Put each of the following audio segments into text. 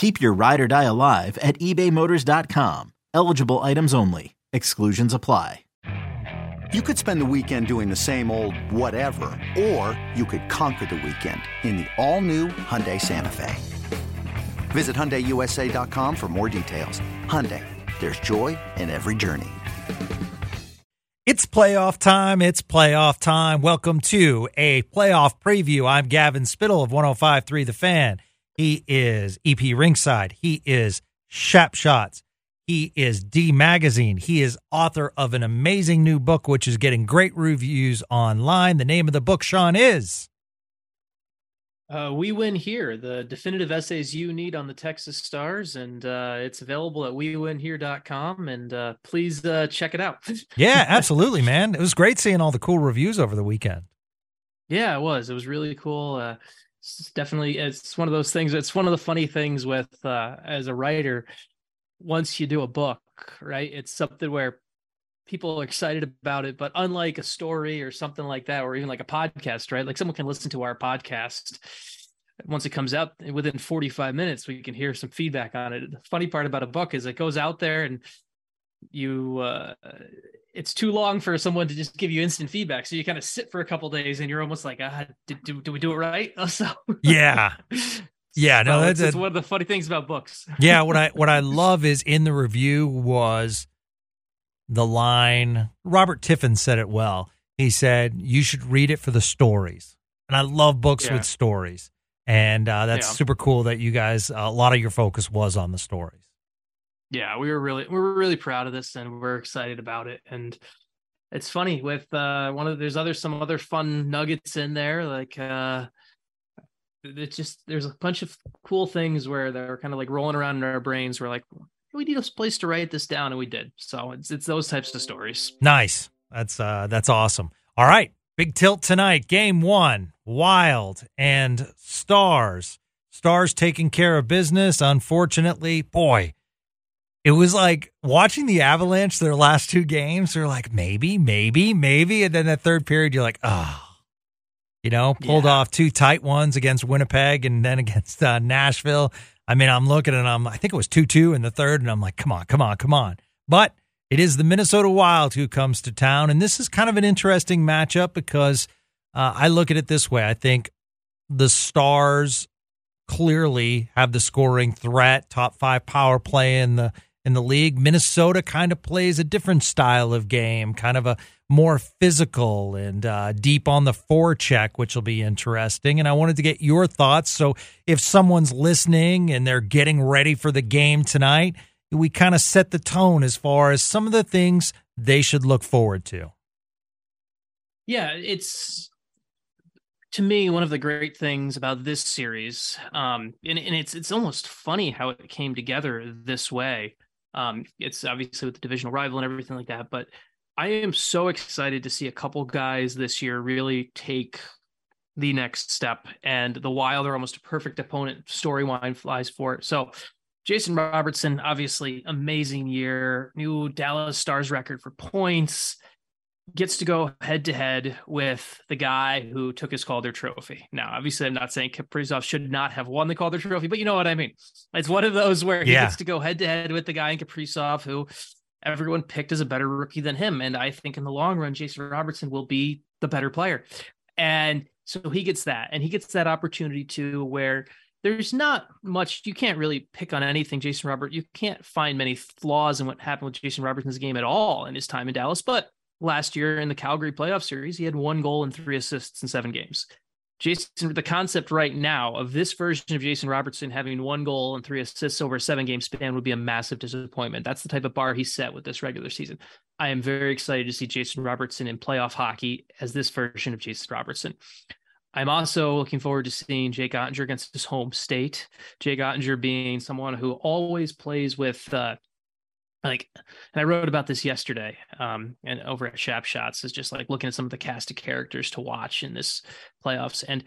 Keep your ride or die alive at ebaymotors.com. Eligible items only. Exclusions apply. You could spend the weekend doing the same old whatever, or you could conquer the weekend in the all-new Hyundai Santa Fe. Visit HyundaiUSA.com for more details. Hyundai, there's joy in every journey. It's playoff time. It's playoff time. Welcome to a playoff preview. I'm Gavin Spittle of 1053 The Fan. He is EP Rinkside. He is Shap Shots. He is D Magazine. He is author of an amazing new book, which is getting great reviews online. The name of the book, Sean, is uh, We Win Here, the definitive essays you need on the Texas Stars. And uh, it's available at wewinhere.com. And uh, please uh, check it out. yeah, absolutely, man. It was great seeing all the cool reviews over the weekend. Yeah, it was. It was really cool. It's definitely it's one of those things it's one of the funny things with uh as a writer once you do a book right it's something where people are excited about it but unlike a story or something like that or even like a podcast right like someone can listen to our podcast once it comes out within 45 minutes we can hear some feedback on it. The funny part about a book is it goes out there and you uh it's too long for someone to just give you instant feedback. So you kind of sit for a couple days and you're almost like, ah, did, did, did we do it right? So yeah. Yeah, no, so that's, that's one of the funny things about books. yeah, what I what I love is in the review was the line Robert Tiffin said it well. He said you should read it for the stories, and I love books yeah. with stories, and uh, that's yeah. super cool that you guys a lot of your focus was on the stories yeah, we were really we were really proud of this and we're excited about it. And it's funny with uh one of there's other some other fun nuggets in there like uh it's just there's a bunch of cool things where they're kind of like rolling around in our brains. We're like, we need a place to write this down, and we did. So it's it's those types of stories. Nice. That's uh that's awesome. All right, big tilt tonight. Game one, Wild and Stars. Stars taking care of business. Unfortunately, boy, it was like watching the Avalanche their last two games. They're like maybe, maybe, maybe, and then that third period, you're like, oh, you know, pulled yeah. off two tight ones against Winnipeg and then against uh, Nashville. I mean, I'm looking at them. I think it was two two in the third, and I'm like, come on, come on, come on. But it is the Minnesota Wild who comes to town, and this is kind of an interesting matchup because uh, I look at it this way. I think the Stars clearly have the scoring threat, top five power play in the in the league. Minnesota kind of plays a different style of game, kind of a more physical and uh, deep on the forecheck, which will be interesting. And I wanted to get your thoughts. So if someone's listening and they're getting ready for the game tonight, we kind of set the tone as far as some of the things they should look forward to. Yeah, it's to me one of the great things about this series um and, and it's it's almost funny how it came together this way um, it's obviously with the divisional rival and everything like that, but I am so excited to see a couple guys this year really take the next step. And the Wild are almost a perfect opponent. Storyline flies for it. So Jason Robertson, obviously amazing year, new Dallas Stars record for points gets to go head to head with the guy who took his Calder trophy. Now, obviously, I'm not saying Kaprizov should not have won the Calder trophy, but you know what I mean. It's one of those where he yeah. gets to go head to head with the guy in Kaprizov who everyone picked as a better rookie than him. And I think in the long run, Jason Robertson will be the better player. And so he gets that, and he gets that opportunity too, where there's not much you can't really pick on anything jason robert you can't find many flaws in what happened with jason robertson's game at all in his time in dallas but last year in the Calgary playoff series, he had one goal and three assists in seven games. Jason, the concept right now of this version of Jason Robertson having one goal and three assists over a seven game span would be a massive disappointment. That's the type of bar he set with this regular season. I am very excited to see Jason Robertson in playoff hockey as this version of Jason Robertson. I'm also looking forward to seeing Jake Oettinger against his home state. Jake Oettinger being someone who always plays with uh, like and i wrote about this yesterday um and over at shap shots is just like looking at some of the cast of characters to watch in this playoffs and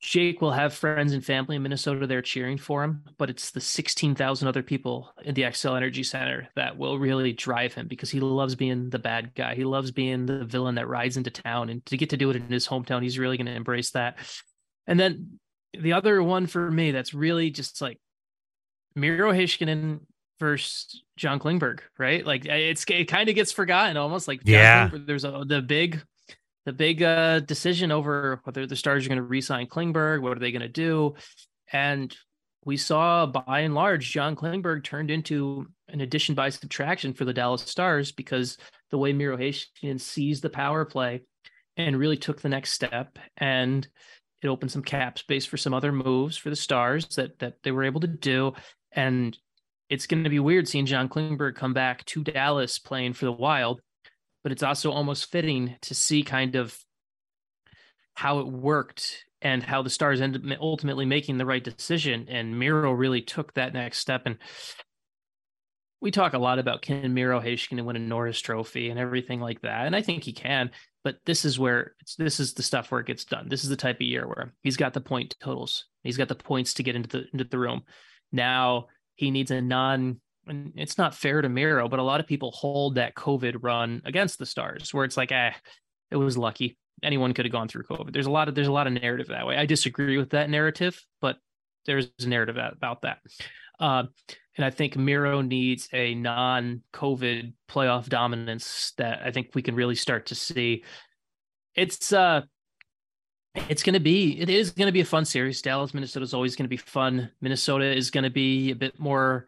jake will have friends and family in minnesota there cheering for him but it's the 16000 other people in the xcel energy center that will really drive him because he loves being the bad guy. He loves being the villain that rides into town and to get to do it in his hometown he's really going to embrace that. And then the other one for me that's really just like miro heiskanen versus John Klingberg, right? Like it's it kind of gets forgotten almost. Like yeah, there's a the big the big uh, decision over whether the Stars are going to re-sign Klingberg. What are they going to do? And we saw by and large John Klingberg turned into an addition by subtraction for the Dallas Stars because the way Miro Heiskanen sees the power play and really took the next step and it opened some cap space for some other moves for the Stars that that they were able to do and it's going to be weird seeing John Klingberg come back to Dallas playing for the Wild, but it's also almost fitting to see kind of how it worked and how the Stars ended up ultimately making the right decision. And Miro really took that next step. And we talk a lot about can Miro Heiskanen win a Norris Trophy and everything like that, and I think he can. But this is where it's this is the stuff where it gets done. This is the type of year where he's got the point totals. He's got the points to get into the into the room. Now he needs a non and it's not fair to Miro, but a lot of people hold that COVID run against the stars where it's like, eh, it was lucky. Anyone could have gone through COVID. There's a lot of there's a lot of narrative that way. I disagree with that narrative, but there's a narrative about that. Uh, and I think Miro needs a non-COVID playoff dominance that I think we can really start to see. It's uh it's going to be it is going to be a fun series. Dallas minnesota is always going to be fun. Minnesota is going to be a bit more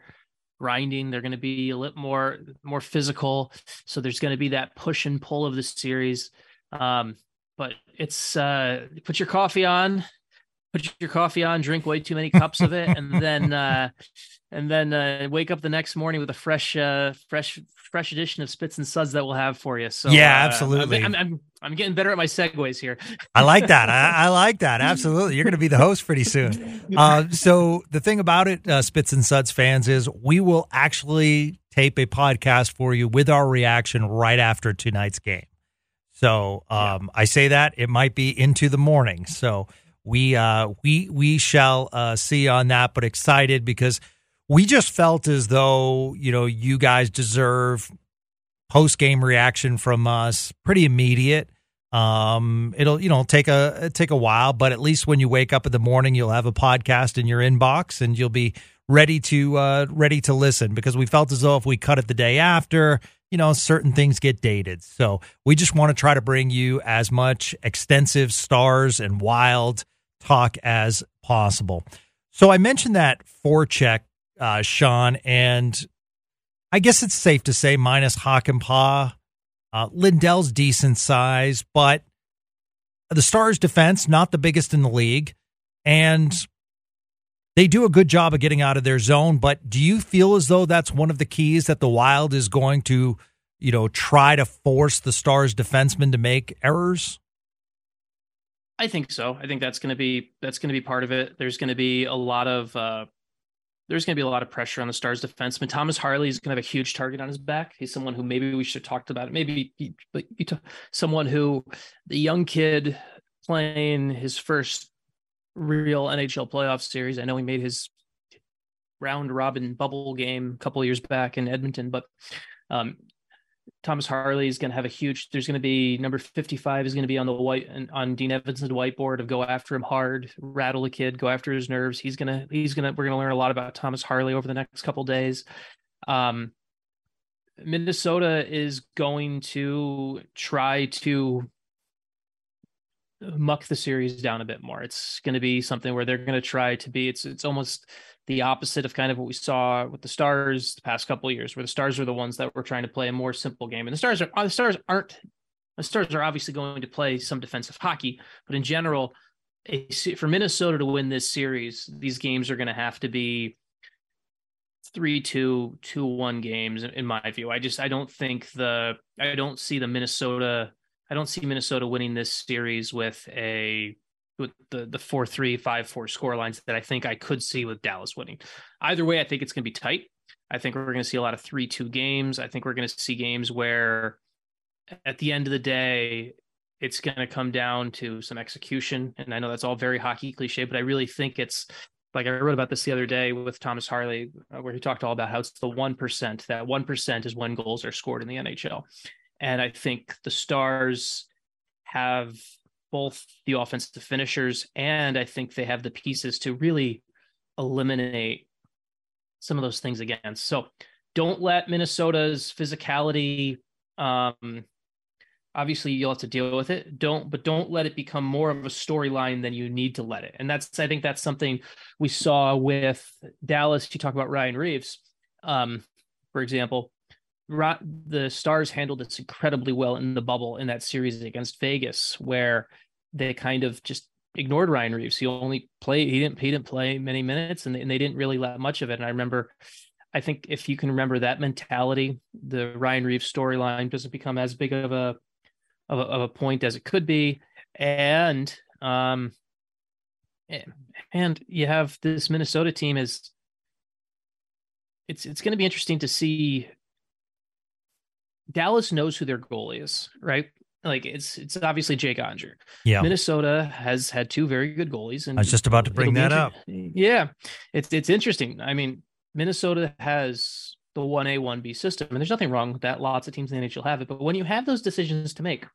grinding. They're going to be a little more more physical. So there's going to be that push and pull of the series. Um but it's uh put your coffee on put your coffee on drink way too many cups of it and then uh and then uh, wake up the next morning with a fresh, uh, fresh, fresh edition of Spits and Suds that we'll have for you. So yeah, uh, absolutely. I'm, I'm, I'm getting better at my segues here. I like that. I, I, like that. Absolutely. You're going to be the host pretty soon. Uh, so the thing about it, uh, Spits and Suds fans, is we will actually tape a podcast for you with our reaction right after tonight's game. So um, yeah. I say that it might be into the morning. So we uh, we we shall uh, see on that, but excited because we just felt as though you know you guys deserve post game reaction from us pretty immediate. Um it'll you know take a take a while but at least when you wake up in the morning you'll have a podcast in your inbox and you'll be ready to uh ready to listen because we felt as though if we cut it the day after you know certain things get dated. So we just want to try to bring you as much extensive stars and wild talk as possible so i mentioned that forecheck uh, Sean, and I guess it's safe to say minus Hakanpää. Uh, Lindell's decent size, but the Stars' defense not the biggest in the league, and they do a good job of getting out of their zone. But do you feel as though that's one of the keys that the Wild is going to, you know, try to force the Stars' defensemen to make errors? I think so. I think that's going to be that's going to be part of it. There's going to be a lot of uh, there's going to be a lot of pressure on the Stars defenseman. Thomas Harley is going to have a huge target on his back. He's someone who maybe we should have talked about it. Maybe he, he, someone who the young kid playing his first real NHL playoff series. I know he made his round robin bubble game a couple years back in Edmonton, but um, Thomas Harley is going to have a huge. There's going to be number 55 is going to be on the white on Dean Evason's whiteboard of go after him hard, rattle the kid, go after his nerves. He's gonna he's gonna we're gonna learn a lot about Thomas Harley over the next couple days. Um, Minnesota is going to try to muck the series down a bit more. It's going to be something where they're going to try to be. It's it's almost the opposite of kind of what we saw with the Stars the past couple years, where the Stars are the ones that were trying to play a more simple game, and the Stars are uh, the Stars aren't the Stars are obviously going to play some defensive hockey, but in general, a, for Minnesota to win this series, these games are going to have to be three two two one games in my view. I just I don't think the I don't see the Minnesota I don't see Minnesota winning this series with a with the the four three five four score lines that I think I could see with Dallas winning. Either way, I think it's going to be tight. I think we're going to see a lot of three two games. I think we're going to see games where, at the end of the day, it's going to come down to some execution. And I know that's all very hockey cliche, but I really think it's like I wrote about this the other day with Thomas Harley, uh, where he talked all about how it's the 1%. That 1% is when goals are scored in the NHL. And I think the Stars have both the offensive finishers and I think they have the pieces to really eliminate some of those things against. So don't let Minnesota's physicality um, obviously you'll have to deal with it. Don't but don't let it become more of a storyline than you need to let it. And that's i think that's something we saw with dallas. You talk about ryan reaves um, for example the stars handled this incredibly well in the bubble in that series against vegas where they kind of just ignored ryan Reaves. he only played he didn't he didn't play many minutes and they, and they didn't really let much of it and i remember I think if you can remember that mentality, the Ryan Reaves storyline doesn't become as big of a of a, of a point as it could be, and um, and you have this Minnesota team is it's it's going to be interesting to see. Dallas knows who their goalie is, right? Like it's it's obviously Jake Oettinger. Yeah. Minnesota has had two very good goalies, and I was just about to bring that up. Yeah, it's it's interesting. I mean, Minnesota has the 1A, 1B system. And there's nothing wrong with that. Lots of teams in the NHL have it. But when you have those decisions to make,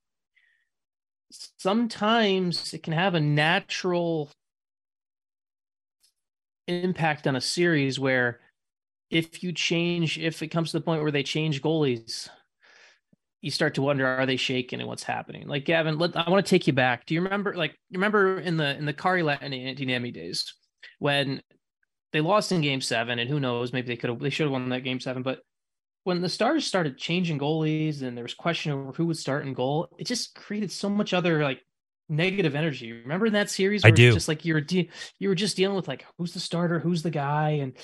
sometimes it can have a natural impact on a series where if you change, if it comes to the point where they change goalies, you start to wonder are they shaking and what's happening like gavin let, i want to take you back do you remember like you remember in the in the Kari and Antti Niemi days when they lost in game seven, and who knows, maybe they could have they should have won that game seven. But when the stars started changing goalies and there was question over who would start in goal, it just created so much other like negative energy. Remember in that series? I do. Just like you were de- you were just dealing with like who's the starter, who's the guy, and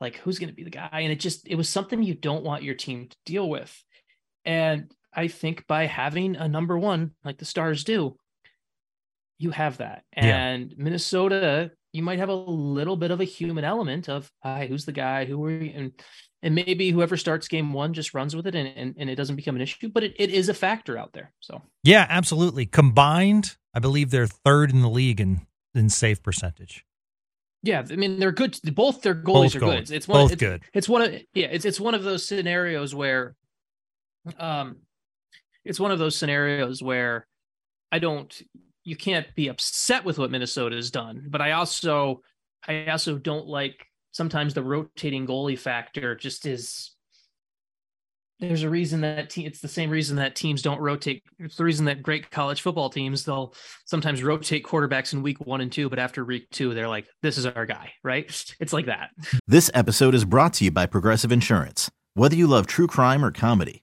like who's going to be the guy, and it just it was something you don't want your team to deal with. And I think by having a number one like the Stars do, you have that. And yeah. Minnesota you might have a little bit of a human element of hi who's the guy? Who are you? And and maybe whoever starts game one just runs with it and, and, and it doesn't become an issue but it, it is a factor out there so. Yeah absolutely. Combined i believe they're third in the league in in save percentage. Yeah i mean they're good. Both their goalies both are good. it's one both it's, good. it's one of yeah it's, it's one of those scenarios where um it's one of those scenarios where i don't you can't be upset with what Minnesota has done, but I also I also don't like sometimes the rotating goalie factor just is there's a reason that te- it's the same reason that teams don't rotate. It's the reason that great college football teams they'll sometimes rotate quarterbacks in week one and two, but after week two they're like, "This is our guy," right? It's like that. This episode is brought to you by Progressive Insurance. Whether you love true crime or comedy,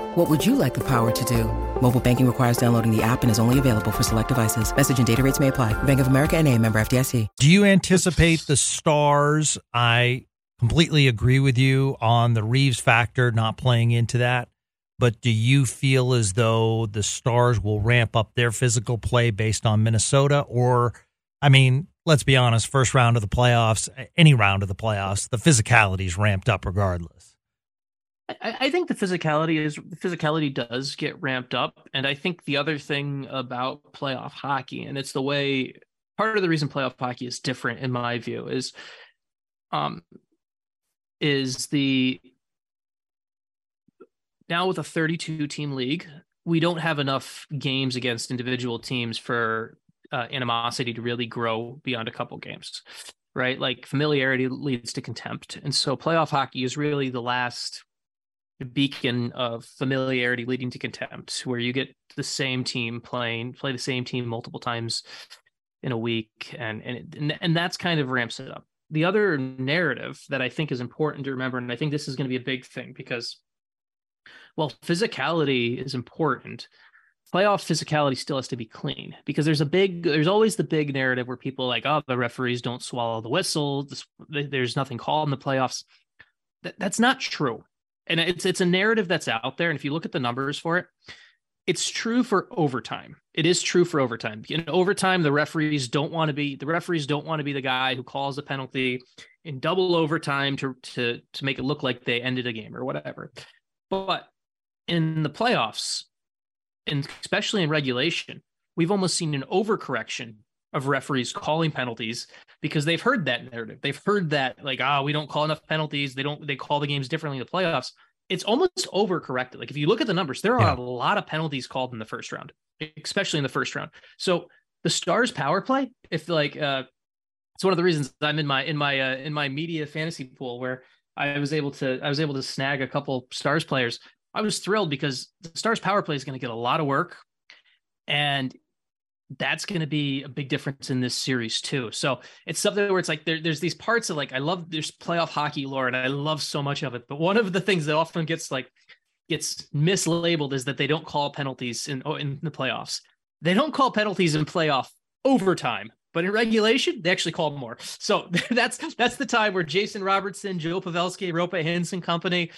What would you like the power to do? Mobile banking requires downloading the app and is only available for select devices. Message and data rates may apply. Bank of America and a member FDIC. Do you anticipate the stars? I completely agree with you on the Reaves factor not playing into that. but do you feel as though the Stars will ramp up their physical play based on Minnesota? Or, I mean, let's be honest, first round of the playoffs, any round of the playoffs, the physicality is ramped up regardless. I, I think the physicality is the physicality does get ramped up, and I think the other thing about playoff hockey, and it's the way part of the reason playoff hockey is different in my view is, um, is the now with a 32 team league, we don't have enough games against individual teams for uh, animosity to really grow beyond a couple games, right? Like familiarity leads to contempt. And so playoff hockey is really the last beacon of familiarity leading to contempt, where you get the same team playing, play the same team multiple times in a week. And, and, and, and that's kind of ramps it up. The other narrative that I think is important to remember, and I think this is going to be a big thing because well, physicality is important, playoff physicality still has to be clean because there's a big, there's always the big narrative where people like, oh, the referees don't swallow the whistle. This, there's nothing called in the playoffs. That, that's not true. And it's it's a narrative that's out there. And if you look at the numbers for it, it's true for overtime. It is true for overtime. In overtime, the referees don't want to be the referees don't want to be the guy who calls the penalty in double overtime to to to make it look like they ended a game or whatever. But in the playoffs, and especially in regulation, we've almost seen an overcorrection of referees calling penalties because they've heard that narrative. They've heard that like, ah, oh, we don't call enough penalties. They don't. They call the games differently in the playoffs. It's almost overcorrected. Like if you look at the numbers, there are yeah. a lot of penalties called in the first round, especially in the first round. So the Stars power play, if like, uh, it's one of the reasons I'm in my in my uh, in my media fantasy pool where I was able to I was able to snag a couple Stars players. I was thrilled because the Stars power play is going to get a lot of work, and that's going to be a big difference in this series too. So it's something where it's like there, there's these parts of like I love there's playoff hockey lore and I love so much of it, but one of the things that often gets like gets mislabeled is that they don't call penalties in oh, in the playoffs. They don't call penalties in playoff overtime but in regulation, they actually call more. So that's that's the time where Jason Robertson, Joe Pavelski, Roope Hintz company,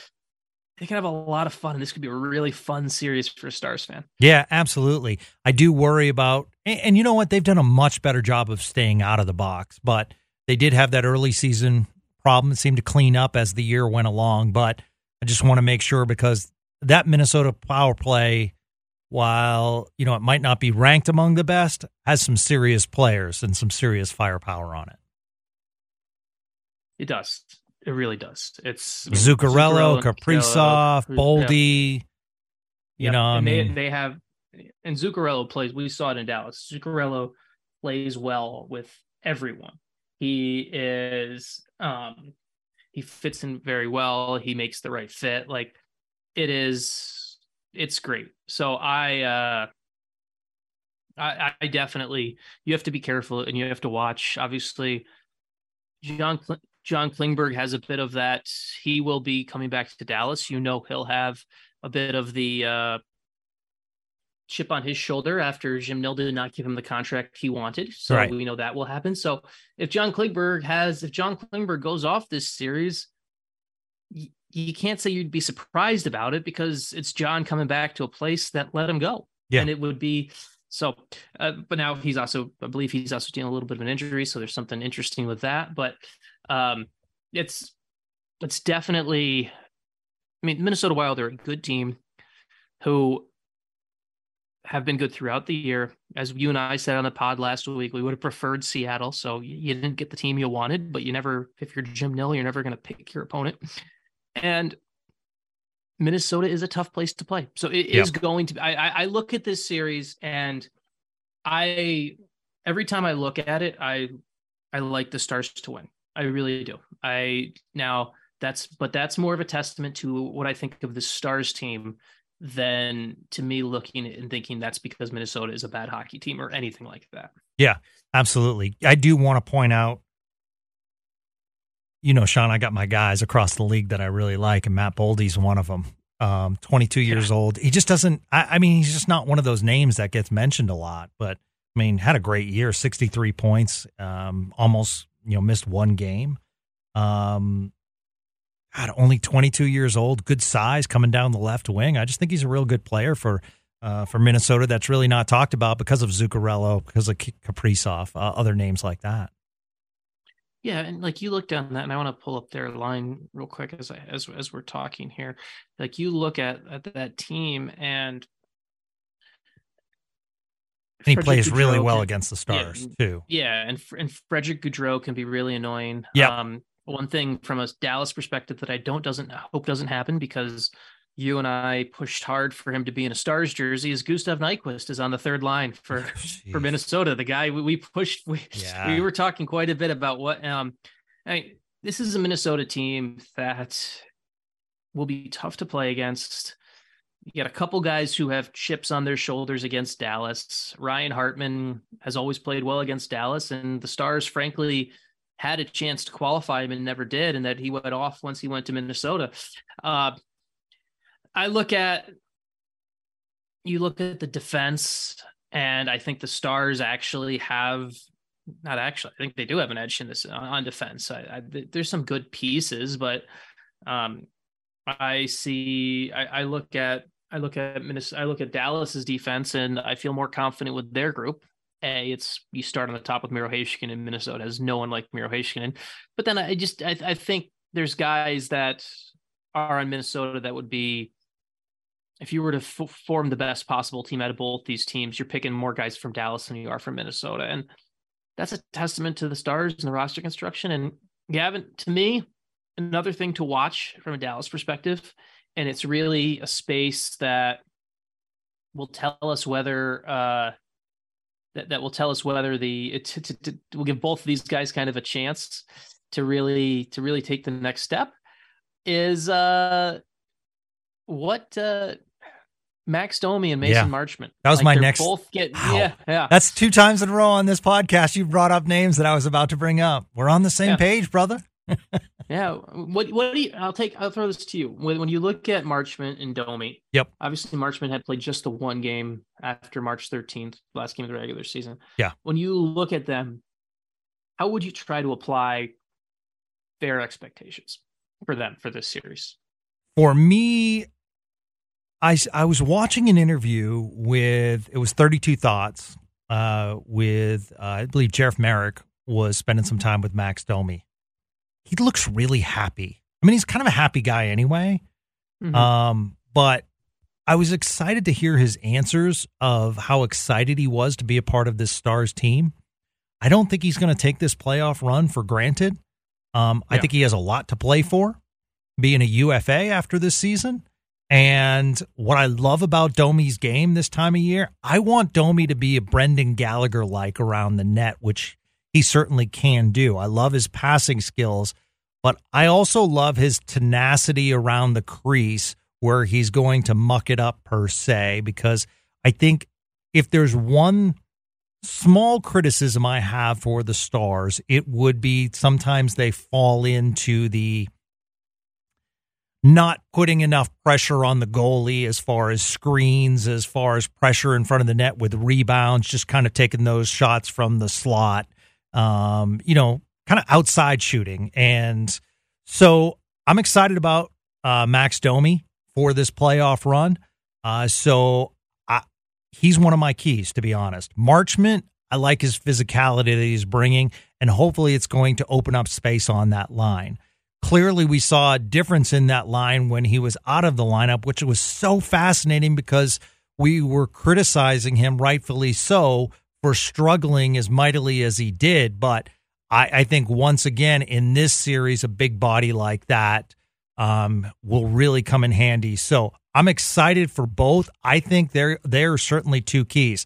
they can have a lot of fun. And this could be a really fun series for a Stars fan. Yeah, absolutely. I do worry about, and, and you know what? They've done a much better job of staying out of the box, but they did have that early season problem. It seemed to clean up as the year went along. But I just want to make sure because that Minnesota power play while you know it might not be ranked among the best, has some serious players and some serious firepower on it. It does. It really does. It's Zuccarello, Kaprizov, Boldy. Yeah. You yep. know, I mean, they, they have, and Zuccarello plays. We saw it in Dallas. Zuccarello plays well with everyone. He is, um, he fits in very well. He makes the right fit. Like it is it's great. So I, uh, I, I definitely you have to be careful and you have to watch. Obviously, John John Klingberg has a bit of that. He will be coming back to Dallas. You know, he'll have a bit of the uh, chip on his shoulder after Jim Nill did not give him the contract he wanted. So right. we know that will happen. So if John Klingberg has, if John Klingberg goes off this series, you can't say you'd be surprised about it because it's John coming back to a place that let him go. Yeah. And it would be so, uh, but now he's also, I believe he's also dealing a little bit of an injury. So there's something interesting with that. But um, it's, it's definitely, I mean, Minnesota Wild are a good team who have been good throughout the year. As you and I said on the pod last week, we would have preferred Seattle. So you didn't get the team you wanted, but you never, if you're Jim Nill, you're never going to pick your opponent. And Minnesota is a tough place to play. So it is going to be. I, I look at this series and I every time I look at it, I I like the Stars to win. I really do. I now that's but that's more of a testament to what I think of the Stars team than to me looking and thinking that's because Minnesota is a bad hockey team or anything like that. Yeah, absolutely. I do want to point out you know, Sean, I got my guys across the league that I really like, and Matt Boldy's one of them. Um, 22 years yeah. old. He just doesn't, I, I, mean, he's just not one of those names that gets mentioned a lot, but I mean, had a great year 63 points, um, almost, you know, missed one game. Um, God, only 22 years old, good size, coming down the left wing. I just think he's a real good player for uh, for Minnesota. That's really not talked about because of Zuccarello, because of Kaprizov, uh, other names like that. Yeah, and like you look down that, and I want to pull up their line real quick as I, as as we're talking here. Like you look at at that team, and he plays Gaudreau really well can, against the Stars yeah, too. Yeah, and and Frederick Gaudreau can be really annoying. Yeah. Um, one thing from a Dallas perspective that I don't doesn't hope doesn't happen because you and I pushed hard for him to be in a Stars jersey is Gustav Nyquist is on the third line for oh, for Minnesota. The guy we, we pushed we yeah. we were talking quite a bit about what um I mean, this is a Minnesota team that will be tough to play against. You got a couple guys who have chips on their shoulders against Dallas. Ryan Hartman has always played well against Dallas, and the Stars, frankly, had a chance to qualify him and never did, and that he went off once he went to Minnesota. Uh, I look at you look at the defense, and I think the Stars actually have not actually. I think they do have an edge in this on defense. I, I, there's some good pieces, but um, I see. I, I look at I look at Minnesota, I look at Dallas's defense, and I feel more confident with their group. A, it's you start on the top with Miro Heiskanen in Minnesota has no one like Miro Heiskanen, but then I just I, I think there's guys that are in Minnesota that would be if you were to f- form the best possible team out of both these teams, you're picking more guys from Dallas than you are from Minnesota, and that's a testament to the stars and the roster construction. And Gavin, to me, another thing to watch from a Dallas perspective, and it's really a space that will tell us whether uh, that, that will tell us whether the it, will give both of these guys kind of a chance to really to really take the next step is uh what uh Max Domi and Mason yeah. Marchment. That was like my next. Both get wow. yeah, yeah. That's two times in a row on this podcast. You brought up names that I was about to bring up. We're on the same yeah. page, brother. Yeah. What what do you? I'll take. I'll throw this to you. When when you look at Marchment and Domi. Yep. Obviously, Marchment had played just the one game after March 13th, last game of the regular season. Yeah. When you look at them, how would you try to apply fair expectations for them for this series? For me, I, I was watching an interview with it was 32 Thoughts uh, with uh, I believe Jeff Marek was spending some time with Max Domi. He looks really happy. I mean, he's kind of a happy guy anyway. Mm-hmm. Um, but I was excited to hear his answers of how excited he was to be a part of this Stars team. I don't think he's going to take this playoff run for granted. Um, yeah. I think he has a lot to play for, being a UFA after this season. And what I love about Domi's game this time of year, I want Domi to be a Brendan Gallagher like around the net, which he certainly can do. I love his passing skills, but I also love his tenacity around the crease where he's going to muck it up per se, because I think if there's one small criticism I have for the Stars, it would be sometimes they fall into the not putting enough pressure on the goalie as far as screens, as far as pressure in front of the net with rebounds, just kind of taking those shots from the slot, um, you know, kind of outside shooting. And so I'm excited about uh, Max Domi for this playoff run. Uh, so I, he's one of my keys, to be honest. Marchment, I like his physicality that he's bringing, and hopefully it's going to open up space on that line clearly we saw a difference in that line when he was out of the lineup, which was so fascinating because we were criticizing him, rightfully so, for struggling as mightily as he did. But I, I think once again in this series, a big body like that um, will really come in handy. So I'm excited for both. I think they're they're certainly two keys.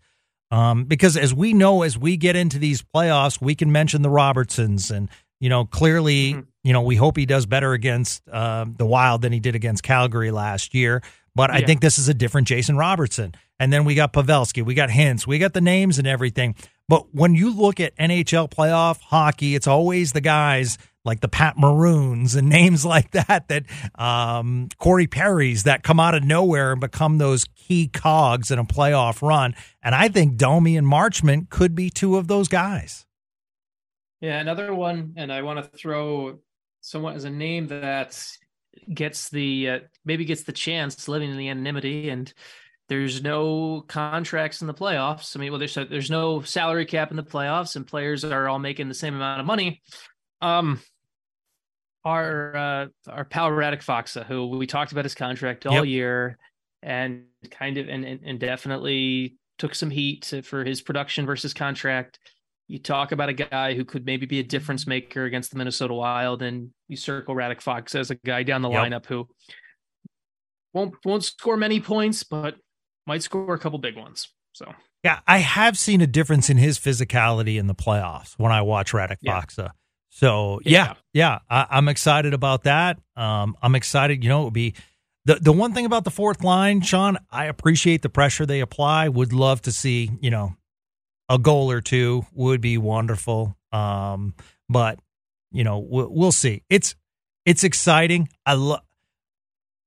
Um, because as we know, as we get into these playoffs, we can mention the Robertsons and you know, clearly, mm-hmm. you know, we hope he does better against uh, the Wild than he did against Calgary last year. But yeah. I think this is a different Jason Robertson. And then we got Pavelski, we got Hintz, we got the names and everything. But when you look at NHL playoff hockey, it's always the guys like the Pat Maroons and names like that, that um, Corey Perry's that come out of nowhere and become those key cogs in a playoff run. And I think Domi and Marchment could be two of those guys. Yeah, another one, and I want to throw someone as a name that gets the uh, maybe gets the chance living in the anonymity and there's no contracts in the playoffs. I mean, well, there's there's no salary cap in the playoffs, and players are all making the same amount of money. Um, our uh, our pal Radek Faksa, who we talked about his contract all yep. year, and kind of and, and, and definitely took some heat for his production versus contract. You talk about a guy who could maybe be a difference maker against the Minnesota Wild, and you circle Radek Faksa as a guy down the yep. lineup who won't won't score many points, but might score a couple big ones. So yeah, I have seen a difference in his physicality in the playoffs when I watch Radek yeah. Faksa. So yeah, yeah, yeah I, am excited about that. Um, I'm excited. You know, it would be the the one thing about the fourth line, Sean. I appreciate the pressure they apply. Would love to see you know a goal or two would be wonderful. Um, but you know we'll, we'll see. It's it's exciting. I love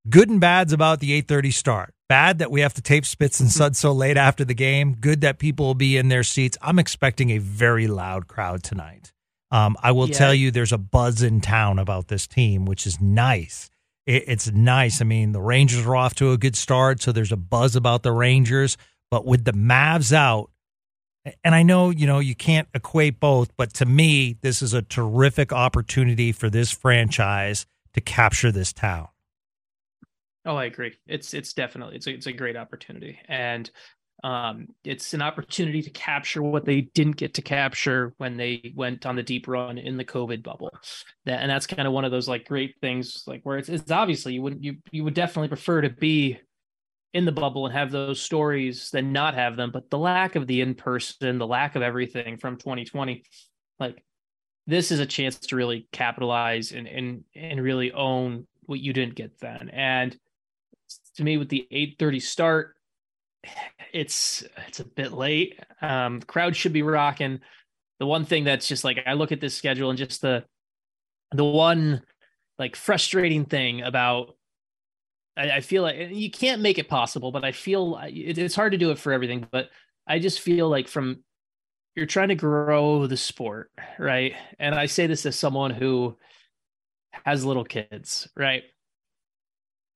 good and bads about the 8:30 start. Bad that we have to tape Spits and. Suds so late after the game. Good that people will be in their seats. I'm expecting a very loud crowd tonight. Um, I will yeah. tell you, there's a buzz in town about this team, which is nice. It, it's nice. I mean, the Rangers are off to a good start, so there's a buzz about the Rangers. But with the Mavs out, and I know you know you can't equate both, but to me, this is a terrific opportunity for this franchise to capture this town. Oh, I agree. It's it's definitely it's a, it's a great opportunity, and um, it's an opportunity to capture what they didn't get to capture when they went on the deep run in the COVID bubble. That and that's kind of one of those like great things, like where it's it's obviously you wouldn't you you would definitely prefer to be in the bubble and have those stories than not have them. But the lack of the in person, the lack of everything from 2020, like this is a chance to really capitalize and and and really own what you didn't get then. And to me, with the 8:30 start it's it's a bit late. Um, the crowd should be rocking. The one thing that's just like I look at this schedule and just the the one like frustrating thing about I, I feel like you can't make it possible, but I feel it, it's hard to do it for everything. But I just feel like from you're trying to grow the sport, right? And I say this as someone who has little kids, right?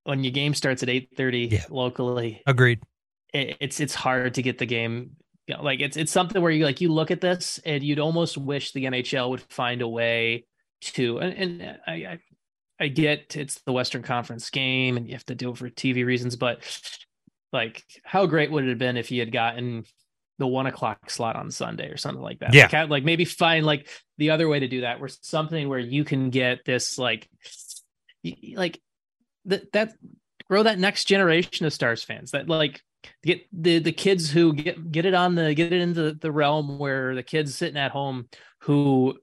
When your game starts at 8:30 yeah. locally. Agreed it, it's it's hard to get the game you know, like it's it's something where you like you look at this and you'd almost wish the NHL would find a way to and, and I, I I get it's the Western Conference game and you have to do it for TV reasons, but like how great would it have been if you had gotten the one o'clock slot on Sunday or something like that? Yeah. Like, like maybe find like the other way to do that, where something where you can get this like like that that grow that next generation of Stars fans that like get the the kids who get get it on the get it into the realm where the kids sitting at home who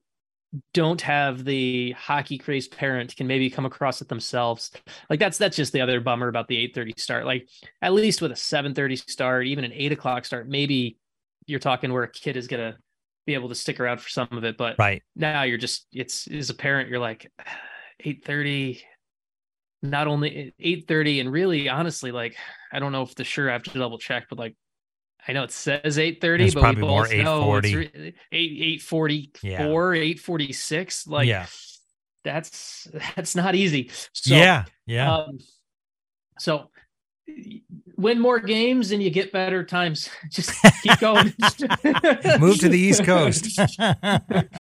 don't have the hockey crazed parent can maybe come across it themselves. Like that's that's just the other bummer about the 8.30 start. Like at least with a 7.30 start even an 8 o'clock start maybe you're talking where a kid is gonna be able to stick around for some of it but right. now you're just it's as a parent you're like 8.30 not only 8.30 and really honestly like i don't know if the sure i have to double check but like i know it says 8.30 but we both know it's 8 844 yeah. 846 like yeah. that's that's not easy. So yeah yeah. um, so win more games and you get better times. Just keep going. Move to the east coast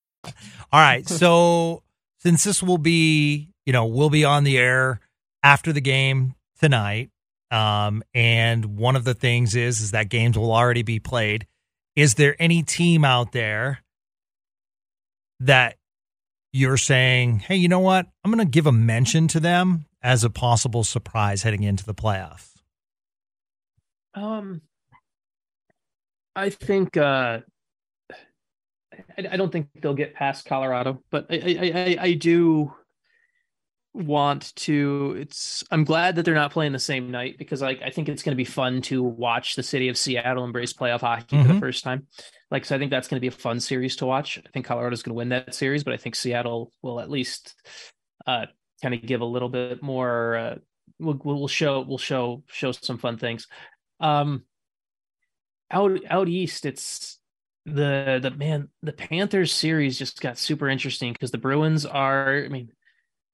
All right. So since this will be, you know, we'll be on the air after the game tonight. Um, and one of the things is is that games will already be played. Is there any team out there that you're saying, hey, you know what? I'm going to give a mention to them as a possible surprise heading into the playoffs? Um, I think uh, I, I, don't think they'll get past Colorado, but I, I, I, I do. want to it's i'm glad that they're not playing the same night because like i think it's going to be fun to watch the city of seattle embrace playoff hockey mm-hmm. for the mm-hmm. first time like so i think that's going to be a fun series to watch i think colorado's going to win that series but i think seattle will at least uh kind of give a little bit more uh we'll, we'll show we'll show show some fun things um out out east it's the the man the panthers series just got super interesting because the bruins are i mean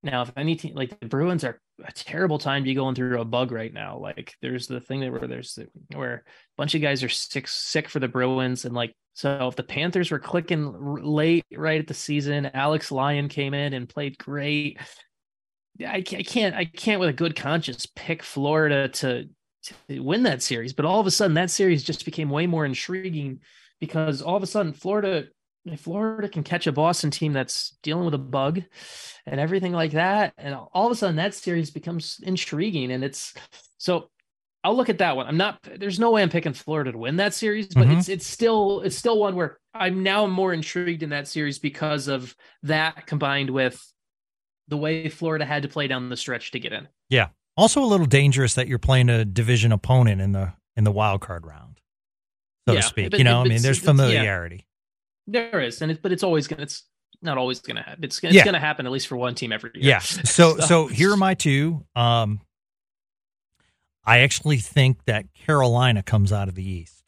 now, if any team like the Bruins are a terrible time to be going through a bug right now. Like there's the thing that where there's where a bunch of guys are sick sick for the Bruins, and like so if the Panthers were clicking late right at the season, Alex Lyon came in and played great. I can't I can't with a good conscience pick Florida to, to win that series, but all of a sudden that series just became way more intriguing because all of a sudden Florida if Florida can catch a Boston team that's dealing with a bug and everything like that, and all of a sudden that series becomes intriguing. And it's so I'll look at that one. I'm not there's no way I'm picking Florida to win that series, but mm-hmm. it's it's still it's still one where I'm now more intrigued in that series because of that combined with the way Florida had to play down the stretch to get in. Yeah. Also a little dangerous that you're playing a division opponent in the in the wild card round. So yeah, to speak. But, you know, I mean there's familiarity. There is, and it's but it's always gonna. It's not always gonna happen. It's, it's yeah. gonna happen at least for one team every year. Yeah. So so, so here are my two. Um, I actually think that Carolina comes out of the East,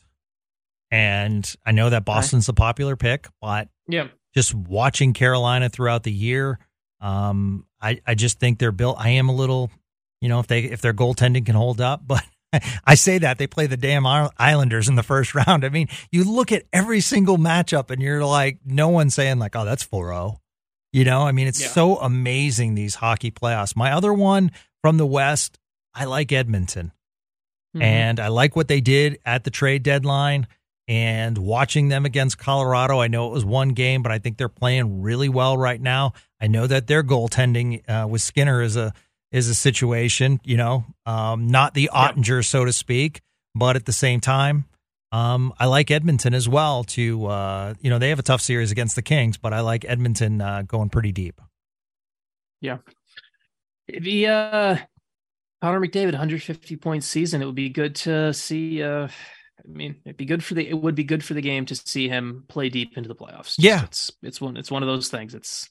and I know that Boston's the popular pick, but yeah, just watching Carolina throughout the year, um, I I just think they're built. I am a little, you know, if they if their goaltending can hold up, but I say that they play the damn Islanders in the first round. I mean, you look at every single matchup and you're like, no one's saying like, oh, that's 4-0. You know, I mean, it's yeah. so amazing these hockey playoffs. My other one from the West, I like Edmonton. Mm-hmm. And I like what they did at the trade deadline and watching them against Colorado. I know it was one game, but I think they're playing really well right now. I know that their goaltending uh, with Skinner is a is a situation, you know, um, not the Oettinger, yep. so to speak, but at the same time, um, I like Edmonton as well. To uh, you know, they have a tough series against the Kings, but I like Edmonton uh, going pretty deep. Yeah, the uh, Connor McDavid 150 point season. It would be good to see. Uh, I mean, it'd be good for the. It would be good for the game to see him play deep into the playoffs. Just, yeah, it's it's one it's one of those things. It's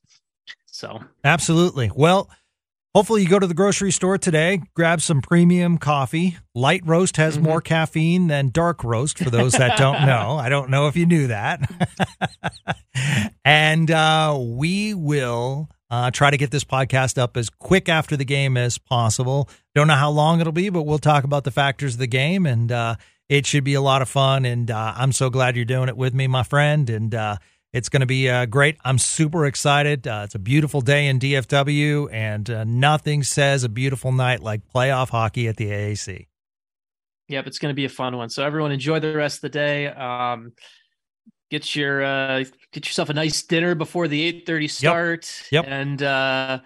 so absolutely well. Hopefully, you go to the grocery store today, grab some premium coffee. Light roast has mm-hmm. more caffeine than dark roast, for those that don't know. I don't know if you knew that. and uh, we will uh, try to get this podcast up as quick after the game as possible. Don't know how long it'll be, but we'll talk about the factors of the game, and uh, it should be a lot of fun. And uh, I'm so glad you're doing it with me, my friend. And uh, it's going to be uh, great. I'm super excited. Uh, it's a beautiful day in DFW, and uh, nothing says a beautiful night like playoff hockey at the AAC. Yep, it's going to be a fun one. So everyone, enjoy the rest of the day. Um, get your uh, get yourself a nice dinner before the 8:30 start. Yep. yep. And uh,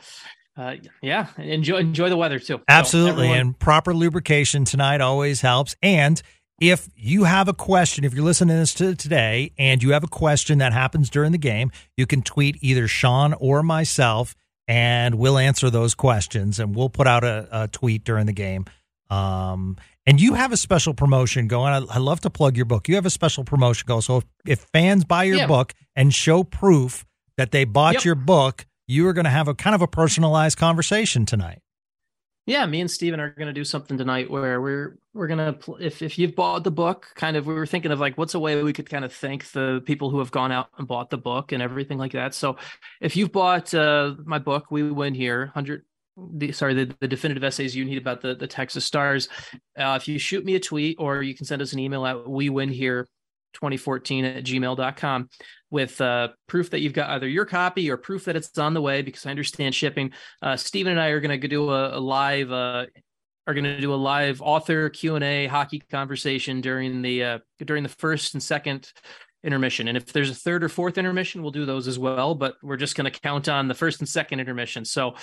uh, yeah, enjoy enjoy the weather too. Absolutely, so everyone... and proper lubrication tonight always helps. And if you have a question, if you're listening to this to today and you have a question that happens during the game, you can tweet either Sean or myself, and we'll answer those questions and we'll put out a, a tweet during the game. Um, and you have a special promotion going. I, I, love to plug your book. You have a special promotion going. So if, if fans buy your yeah. book and show proof that they bought yep. your book, you are going to have a kind of a personalized conversation tonight. Yeah, me and Steven are going to do something tonight where we're we're to if if you've bought the book, kind of we were thinking of like what's a way we could kind of thank the people who have gone out and bought the book and everything like that. So, if you've bought uh, my book, we win here 100 the sorry the, the definitive essays you need about the the Texas Stars. Uh, if you shoot me a tweet or you can send us an email at we win here 2014 at gmail.com with uh, proof that you've got either your copy or proof that it's on the way because I understand shipping. Uh, Steven and I are going to do a, a live uh, are going to do a live author Q&A hockey conversation during the uh, during the first and second intermission. And if there's a third or fourth intermission, we'll do those as well, but we're just going to count on the first and second intermission. So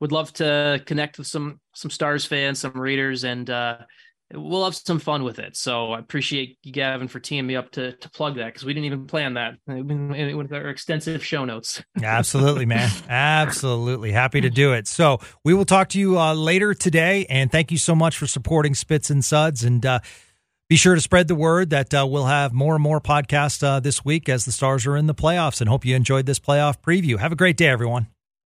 would love to connect with some some stars fans, some readers and uh we'll have some fun with it. So I appreciate you, Gavin, for teeing me up to to plug that because we didn't even plan that with our extensive show notes. Absolutely, man. Absolutely. Happy to do it. So we will talk to you uh, later today. And thank you so much for supporting Spits and Suds. And uh, be sure to spread the word that uh, we'll have more and more podcasts uh, this week as the Stars are in the playoffs. And hope you enjoyed this playoff preview. Have a great day, everyone.